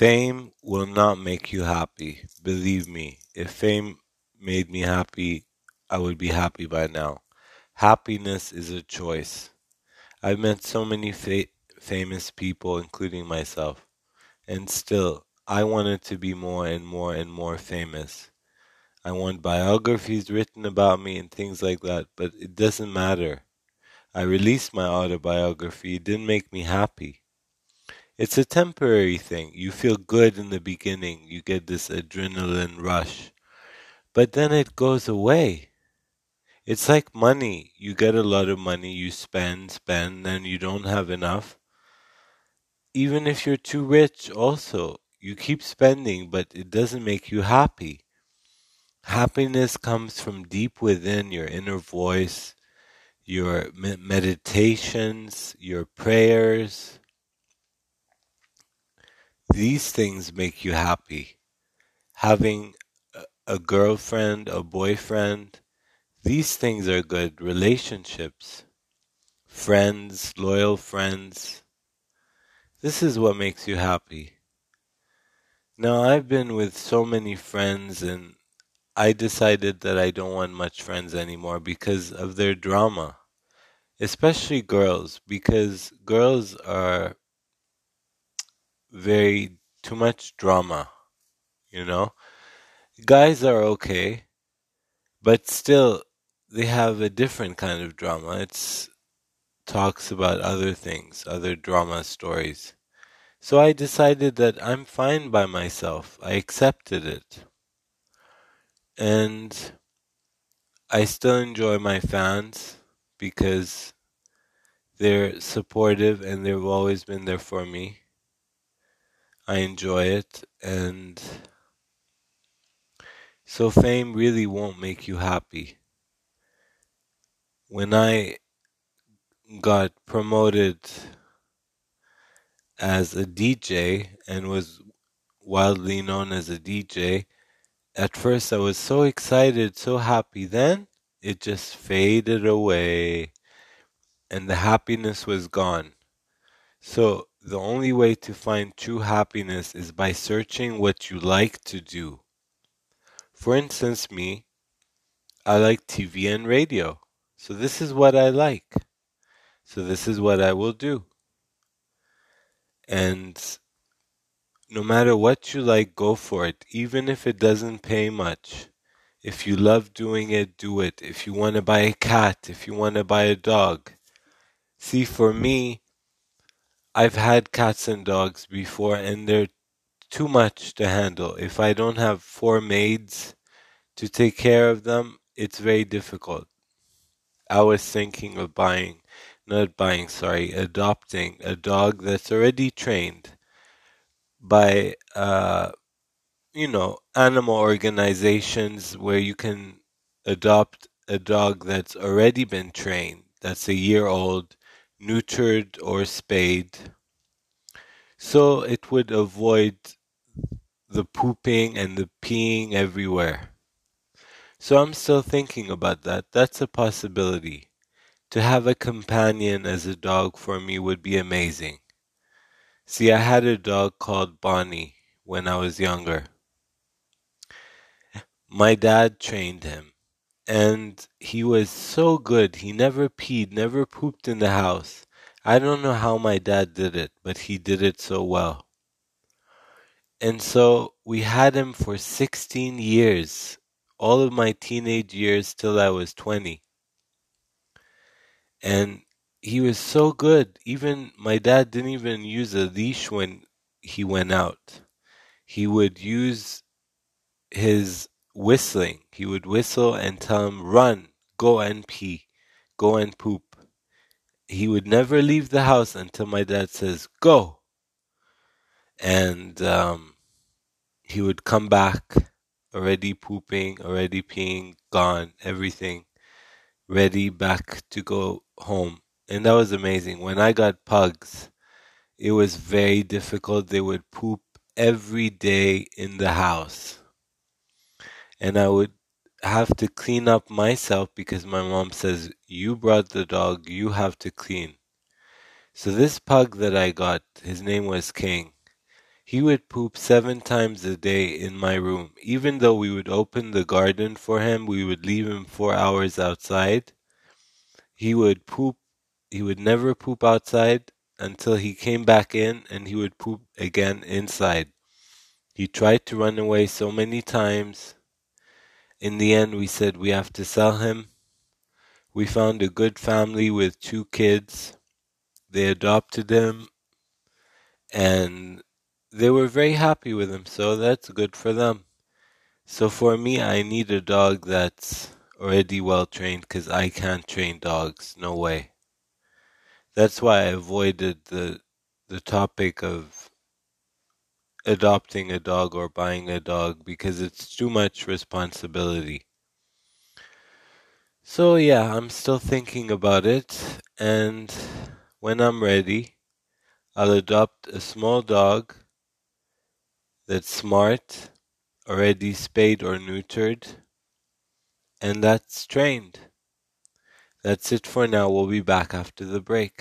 Fame will not make you happy. Believe me, if fame made me happy, I would be happy by now. Happiness is a choice. I've met so many fa- famous people, including myself, and still, I wanted to be more and more and more famous. I want biographies written about me and things like that, but it doesn't matter. I released my autobiography, it didn't make me happy. It's a temporary thing. You feel good in the beginning, you get this adrenaline rush, but then it goes away. It's like money. You get a lot of money, you spend, spend, then you don't have enough. Even if you're too rich, also, you keep spending, but it doesn't make you happy. Happiness comes from deep within your inner voice, your meditations, your prayers, these things make you happy. Having a girlfriend, a boyfriend, these things are good. Relationships, friends, loyal friends. This is what makes you happy. Now, I've been with so many friends, and I decided that I don't want much friends anymore because of their drama. Especially girls, because girls are very too much drama, you know? Guys are okay, but still they have a different kind of drama. It's talks about other things, other drama stories. So I decided that I'm fine by myself. I accepted it. And I still enjoy my fans because they're supportive and they've always been there for me. I enjoy it, and so fame really won't make you happy. When I got promoted as a DJ and was wildly known as a DJ, at first I was so excited, so happy. Then it just faded away and the happiness was gone. So the only way to find true happiness is by searching what you like to do. For instance, me, I like TV and radio. So this is what I like. So this is what I will do. And no matter what you like, go for it, even if it doesn't pay much. If you love doing it, do it. If you want to buy a cat, if you want to buy a dog. See, for me, I've had cats and dogs before, and they're too much to handle. If I don't have four maids to take care of them, it's very difficult. I was thinking of buying, not buying, sorry, adopting a dog that's already trained by, uh, you know, animal organizations where you can adopt a dog that's already been trained, that's a year old, neutered or spayed, so it would avoid the pooping and the peeing everywhere. So I'm still thinking about that. That's a possibility. To have a companion as a dog for me would be amazing. See, I had a dog called Bonnie when I was younger. My dad trained him and he was so good. He never peed, never pooped in the house. I don't know how my dad did it, but he did it so well. And so we had him for 16 years, all of my teenage years till I was 20. And he was so good. Even my dad didn't even use a leash when he went out. He would use his whistling. He would whistle and tell him, run, go and pee, go and poop. He would never leave the house until my dad says, go. And um, he would come back already pooping, already peeing, gone, everything ready back to go home. And that was amazing. When I got pugs, it was very difficult. They would poop every day in the house and I would have to clean up myself because my mom says, You brought the dog, you have to clean. So, this pug that I got, his name was King. He would poop seven times a day in my room. Even though we would open the garden for him, we would leave him four hours outside. He would poop, he would never poop outside until he came back in and he would poop again inside. He tried to run away so many times. In the end, we said we have to sell him. We found a good family with two kids. They adopted him and they were very happy with him, so that's good for them. So for me, I need a dog that's already well trained because I can't train dogs. No way. That's why I avoided the the topic of adopting a dog or buying a dog because it's too much responsibility. So yeah, I'm still thinking about it and when I'm ready, I'll adopt a small dog that's smart, already spayed or neutered, and that's trained. That's it for now. We'll be back after the break.